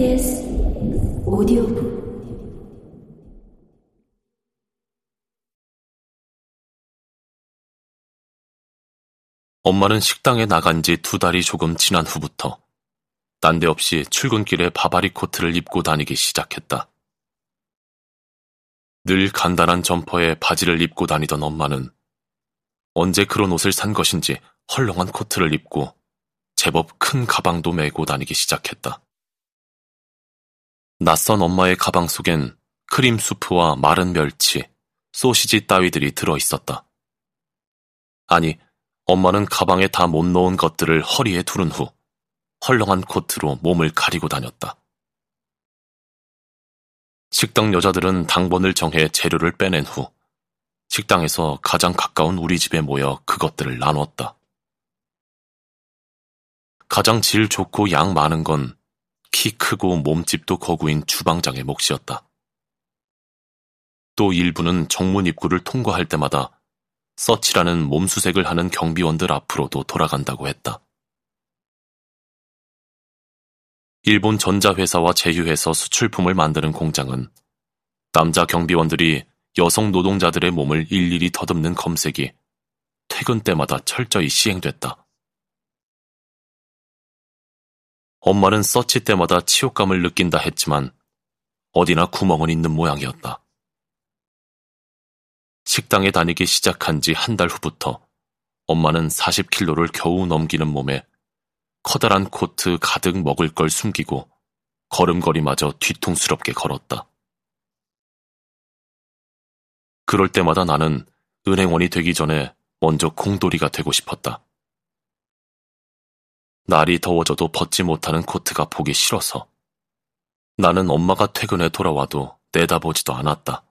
KBS 오디오북 엄마는 식당에 나간 지 두 달이 조금 지난 후부터 딴데없이 출근길에 바바리 코트를 입고 다니기 시작했다. 늘 간단한 점퍼에 바지를 입고 다니던 엄마는 언제 그런 옷을 산 것인지 헐렁한 코트를 입고 제법 큰 가방도 메고 다니기 시작했다. 낯선 엄마의 가방 속엔 크림 수프와 마른 멸치, 소시지 따위들이 들어 있었다. 아니, 엄마는 가방에 다 못 넣은 것들을 허리에 두른 후 헐렁한 코트로 몸을 가리고 다녔다. 식당 여자들은 당번을 정해 재료를 빼낸 후 식당에서 가장 가까운 우리 집에 모여 그것들을 나눴다. 가장 질 좋고 양 많은 건 키 크고 몸집도 거구인 주방장의 몫이었다. 또 일부는 정문 입구를 통과할 때마다 서치라는 몸수색을 하는 경비원들 앞으로도 돌아간다고 했다. 일본 전자회사와 제휴해서 수출품을 만드는 공장은 남자 경비원들이 여성 노동자들의 몸을 일일이 더듬는 검색이 퇴근 때마다 철저히 시행됐다. 엄마는 서치 때마다 치욕감을 느낀다 했지만 어디나 구멍은 있는 모양이었다. 식당에 다니기 시작한 지 한 달 후부터 엄마는 40킬로를 겨우 넘기는 몸에 커다란 코트 가득 먹을 걸 숨기고 걸음걸이마저 뒤통스럽게 걸었다. 그럴 때마다 나는 은행원이 되기 전에 먼저 공돌이가 되고 싶었다. 날이 더워져도 벗지 못하는 코트가 보기 싫어서 나는 엄마가 퇴근해 돌아와도 내다보지도 않았다.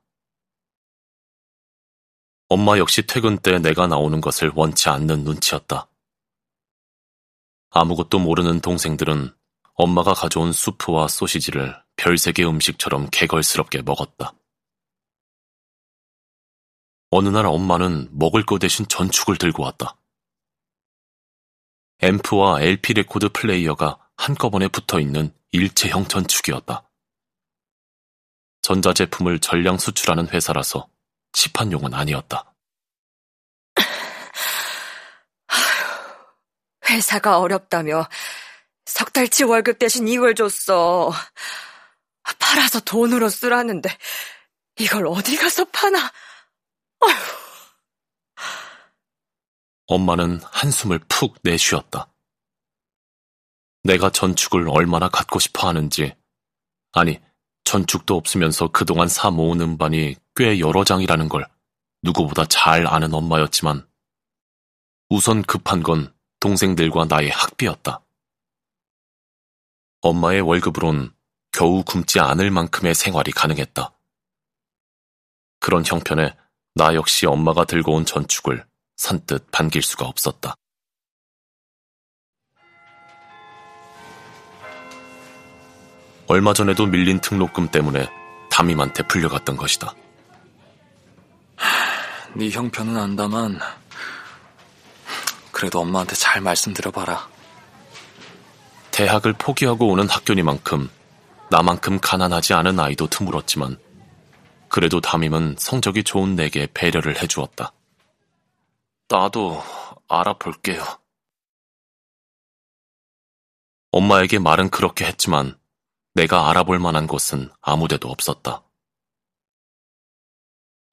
엄마 역시 퇴근 때 내가 나오는 것을 원치 않는 눈치였다. 아무것도 모르는 동생들은 엄마가 가져온 수프와 소시지를 별세계 음식처럼 개걸스럽게 먹었다. 어느 날 엄마는 먹을 거 대신 전축을 들고 왔다. 앰프와 LP 레코드 플레이어가 한꺼번에 붙어 있는 일체형 전축이었다. 전자제품을 전량 수출하는 회사라서 시판용은 아니었다. 회사가 어렵다며 석 달치 월급 대신 이걸 줬어. 팔아서 돈으로 쓰라는데 이걸 어디 가서 파나? 어휴. 엄마는 한숨을 푹 내쉬었다. 내가 전축을 얼마나 갖고 싶어 하는지, 아니, 전축도 없으면서 그동안 사 모은 음반이 꽤 여러 장이라는 걸 누구보다 잘 아는 엄마였지만, 우선 급한 건 동생들과 나의 학비였다. 엄마의 월급으론 겨우 굶지 않을 만큼의 생활이 가능했다. 그런 형편에 나 역시 엄마가 들고 온 전축을 선뜻 반길 수가 없었다. 얼마 전에도 밀린 등록금 때문에 담임한테 불려갔던 것이다. 네 형편은 안다만 그래도 엄마한테 잘 말씀드려봐라. 대학을 포기하고 오는 학교니만큼 나만큼 가난하지 않은 아이도 드물었지만 그래도 담임은 성적이 좋은 내게 배려를 해주었다. 나도 알아볼게요. 엄마에게 말은 그렇게 했지만 내가 알아볼 만한 곳은 아무데도 없었다.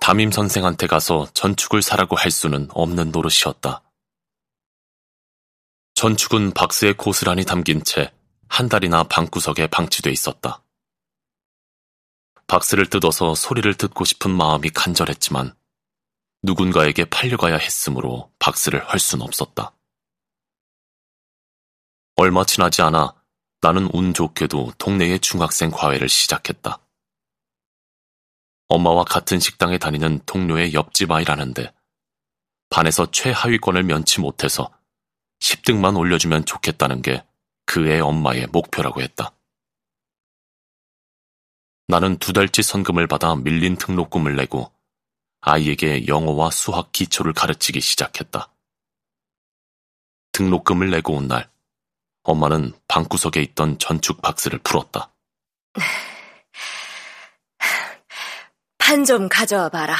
담임 선생한테 가서 전축을 사라고 할 수는 없는 노릇이었다. 전축은 박스에 고스란히 담긴 채 한 달이나 방구석에 방치돼 있었다. 박스를 뜯어서 소리를 듣고 싶은 마음이 간절했지만 누군가에게 팔려가야 했으므로 박스를 할 순 없었다. 얼마 지나지 않아 나는 운 좋게도 동네의 중학생 과외를 시작했다. 엄마와 같은 식당에 다니는 동료의 옆집 아이라는데 반에서 최하위권을 면치 못해서 10등만 올려주면 좋겠다는 게 그의 엄마의 목표라고 했다. 나는 두 달치 선금을 받아 밀린 등록금을 내고 아이에게 영어와 수학 기초를 가르치기 시작했다. 등록금을 내고 온 날, 엄마는 방구석에 있던 전축 박스를 풀었다. 판 좀 가져와 봐라.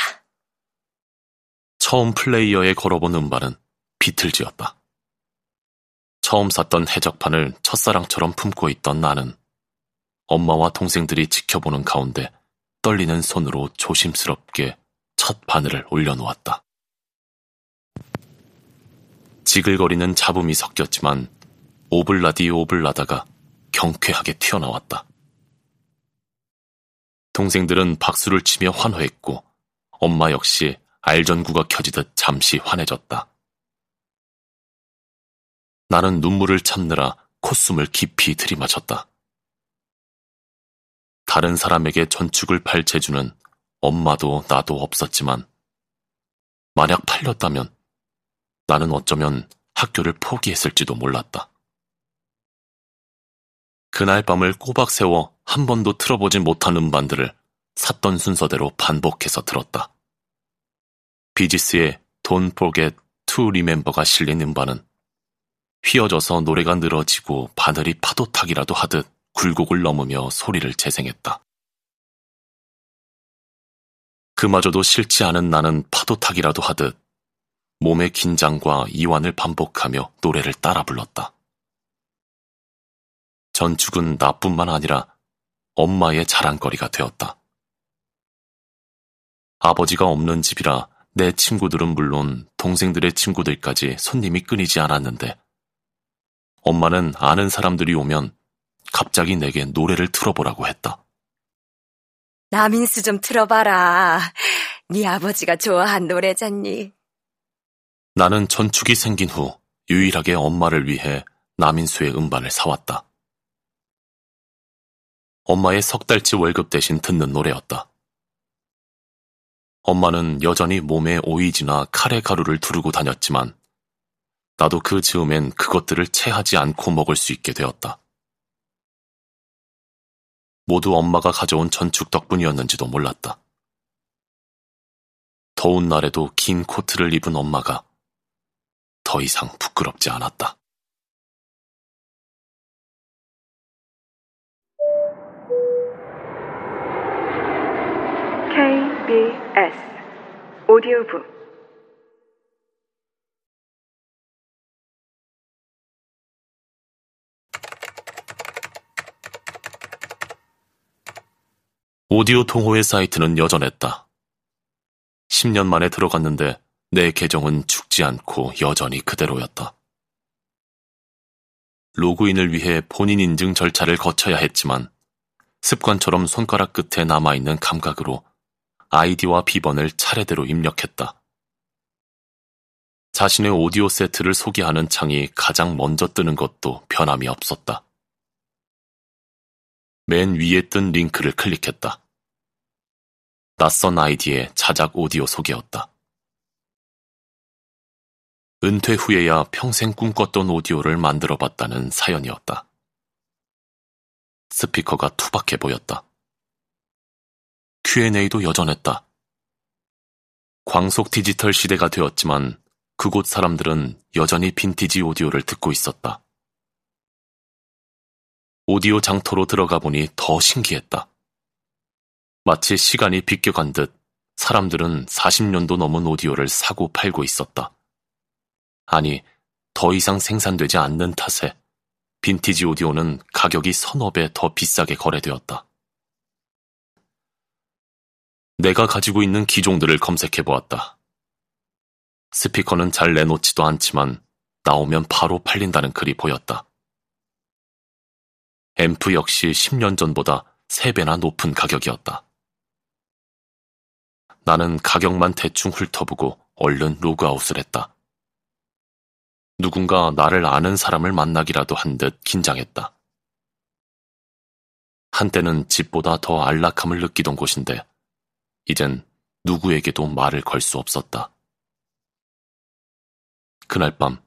처음 플레이어에 걸어본 음반은 비틀즈였다. 처음 샀던 해적판을 첫사랑처럼 품고 있던 나는 엄마와 동생들이 지켜보는 가운데 떨리는 손으로 조심스럽게 첫 바늘을 올려놓았다. 지글거리는 잡음이 섞였지만 오블라디 오블라다가 경쾌하게 튀어나왔다. 동생들은 박수를 치며 환호했고 엄마 역시 알전구가 켜지듯 잠시 환해졌다. 나는 눈물을 참느라 콧숨을 깊이 들이마셨다. 다른 사람에게 전축을 팔 재주는 엄마도 나도 없었지만 만약 팔렸다면 나는 어쩌면 학교를 포기했을지도 몰랐다. 그날 밤을 꼬박 세워 한 번도 틀어보지 못한 음반들을 샀던 순서대로 반복해서 들었다. 비지스의 Don't Forget to Remember가 실린 음반은 휘어져서 노래가 늘어지고 바늘이 파도타기라도 하듯 굴곡을 넘으며 소리를 재생했다. 그마저도 싫지 않은 나는 파도타기라도 하듯 몸의 긴장과 이완을 반복하며 노래를 따라 불렀다. 전축은 나뿐만 아니라 엄마의 자랑거리가 되었다. 아버지가 없는 집이라 내 친구들은 물론 동생들의 친구들까지 손님이 끊이지 않았는데 엄마는 아는 사람들이 오면 갑자기 내게 노래를 틀어보라고 했다. 나민수 좀 틀어봐라. 네 아버지가 좋아한 노래잖니. 나는 전축이 생긴 후 유일하게 엄마를 위해 남인수의 음반을 사왔다. 엄마의 석 달치 월급 대신 듣는 노래였다. 엄마는 여전히 몸에 오이지나 카레 가루를 두르고 다녔지만 나도 그 즈음엔 그것들을 체하지 않고 먹을 수 있게 되었다. 모두 엄마가 가져온 전축 덕분이었는지도 몰랐다. 더운 날에도 긴 코트를 입은 엄마가 더 이상 부끄럽지 않았다. KBS 오디오북 오디오 통호의 사이트는 여전했다. 10년 만에 들어갔는데 내 계정은 죽지 않고 여전히 그대로였다. 로그인을 위해 본인 인증 절차를 거쳐야 했지만 습관처럼 손가락 끝에 남아있는 감각으로 아이디와 비번을 차례대로 입력했다. 자신의 오디오 세트를 소개하는 창이 가장 먼저 뜨는 것도 변함이 없었다. 맨 위에 뜬 링크를 클릭했다. 낯선 아이디의 자작 오디오 소개였다. 은퇴 후에야 평생 꿈꿨던 오디오를 만들어 봤다는 사연이었다. 스피커가 투박해 보였다. Q&A도 여전했다. 광속 디지털 시대가 되었지만 그곳 사람들은 여전히 빈티지 오디오를 듣고 있었다. 오디오 장터로 들어가 보니 더 신기했다. 마치 시간이 비껴간 듯 사람들은 40년도 넘은 오디오를 사고 팔고 있었다. 아니, 더 이상 생산되지 않는 탓에 빈티지 오디오는 가격이 서너 배 더 비싸게 거래되었다. 내가 가지고 있는 기종들을 검색해 보았다. 스피커는 잘 내놓지도 않지만 나오면 바로 팔린다는 글이 보였다. 앰프 역시 10년 전보다 3배나 높은 가격이었다. 나는 가격만 대충 훑어보고 얼른 로그아웃을 했다. 누군가 나를 아는 사람을 만나기라도 한 듯 긴장했다. 한때는 집보다 더 안락함을 느끼던 곳인데, 이젠 누구에게도 말을 걸 수 없었다. 그날 밤,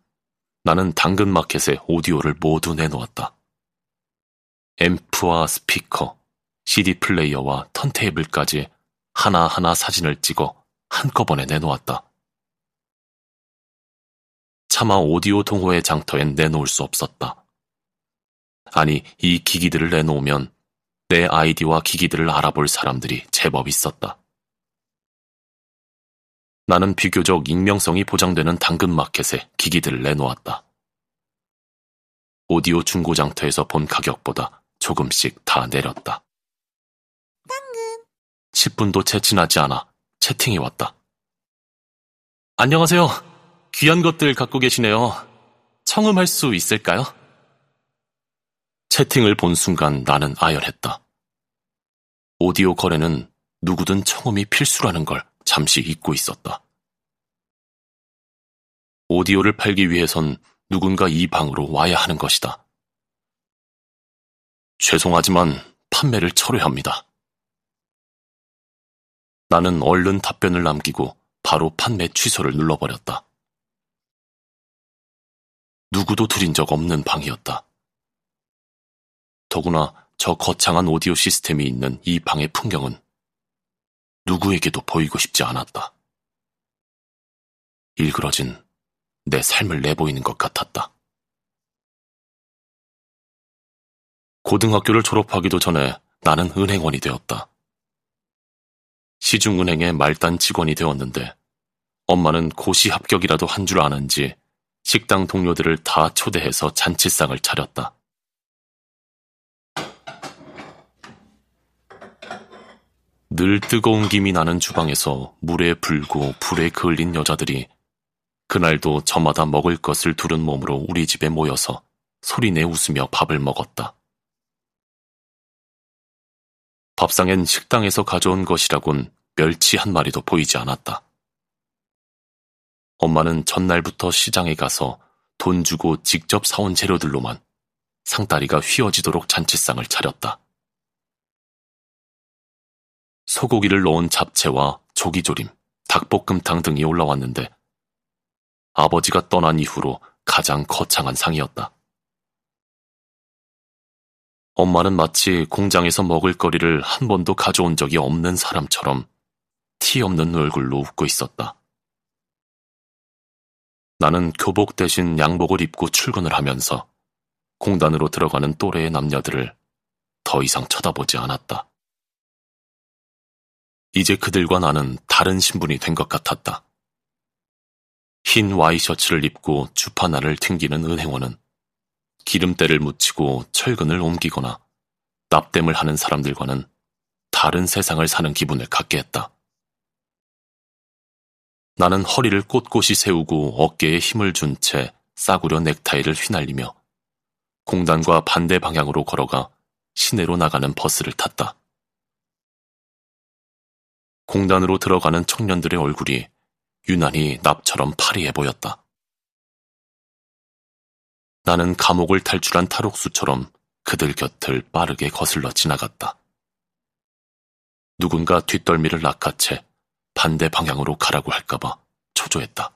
나는 당근마켓에 오디오를 모두 내놓았다. 앰프와 스피커, CD 플레이어와 턴테이블까지 하나하나 사진을 찍어 한꺼번에 내놓았다. 차마 오디오 동호회 장터엔 내놓을 수 없었다. 아니, 이 기기들을 내놓으면 내 아이디와 기기들을 알아볼 사람들이 제법 있었다. 나는 비교적 익명성이 보장되는 당근 마켓에 기기들을 내놓았다. 오디오 중고 장터에서 본 가격보다 조금씩 다 내렸다. 당근. 10분도 채 지나지 않아 채팅이 왔다. 안녕하세요. 귀한 것들 갖고 계시네요. 청음할 수 있을까요? 채팅을 본 순간 나는 아열했다. 오디오 거래는 누구든 청음이 필수라는 걸 잠시 잊고 있었다. 오디오를 팔기 위해선 누군가 이 방으로 와야 하는 것이다. 죄송하지만 판매를 철회합니다. 나는 얼른 답변을 남기고 바로 판매 취소를 눌러버렸다. 누구도 들인 적 없는 방이었다. 더구나 저 거창한 오디오 시스템이 있는 이 방의 풍경은 누구에게도 보이고 싶지 않았다. 일그러진 내 삶을 내보이는 것 같았다. 고등학교를 졸업하기도 전에 나는 은행원이 되었다. 시중은행의 말단 직원이 되었는데 엄마는 고시 합격이라도 한 줄 아는지 식당 동료들을 다 초대해서 잔치상을 차렸다. 늘 뜨거운 김이 나는 주방에서 물에 불고 불에 그을린 여자들이 그날도 저마다 먹을 것을 두른 몸으로 우리 집에 모여서 소리내 웃으며 밥을 먹었다. 밥상엔 식당에서 가져온 것이라곤 멸치 한 마리도 보이지 않았다. 엄마는 전날부터 시장에 가서 돈 주고 직접 사온 재료들로만 상다리가 휘어지도록 잔치상을 차렸다. 소고기를 넣은 잡채와 조기조림, 닭볶음탕 등이 올라왔는데 아버지가 떠난 이후로 가장 거창한 상이었다. 엄마는 마치 공장에서 먹을 거리를 한 번도 가져온 적이 없는 사람처럼 티 없는 얼굴로 웃고 있었다. 나는 교복 대신 양복을 입고 출근을 하면서 공단으로 들어가는 또래의 남녀들을 더 이상 쳐다보지 않았다. 이제 그들과 나는 다른 신분이 된 것 같았다. 흰 와이셔츠를 입고 주파나를 튕기는 은행원은 기름때를 묻히고 철근을 옮기거나 납땜을 하는 사람들과는 다른 세상을 사는 기분을 갖게 했다. 나는 허리를 꼿꼿이 세우고 어깨에 힘을 준 채 싸구려 넥타이를 휘날리며 공단과 반대 방향으로 걸어가 시내로 나가는 버스를 탔다. 공단으로 들어가는 청년들의 얼굴이 유난히 납처럼 파리해 보였다. 나는 감옥을 탈출한 탈옥수처럼 그들 곁을 빠르게 거슬러 지나갔다. 누군가 뒷덜미를 낚아채 반대 방향으로 가라고 할까봐 초조했다.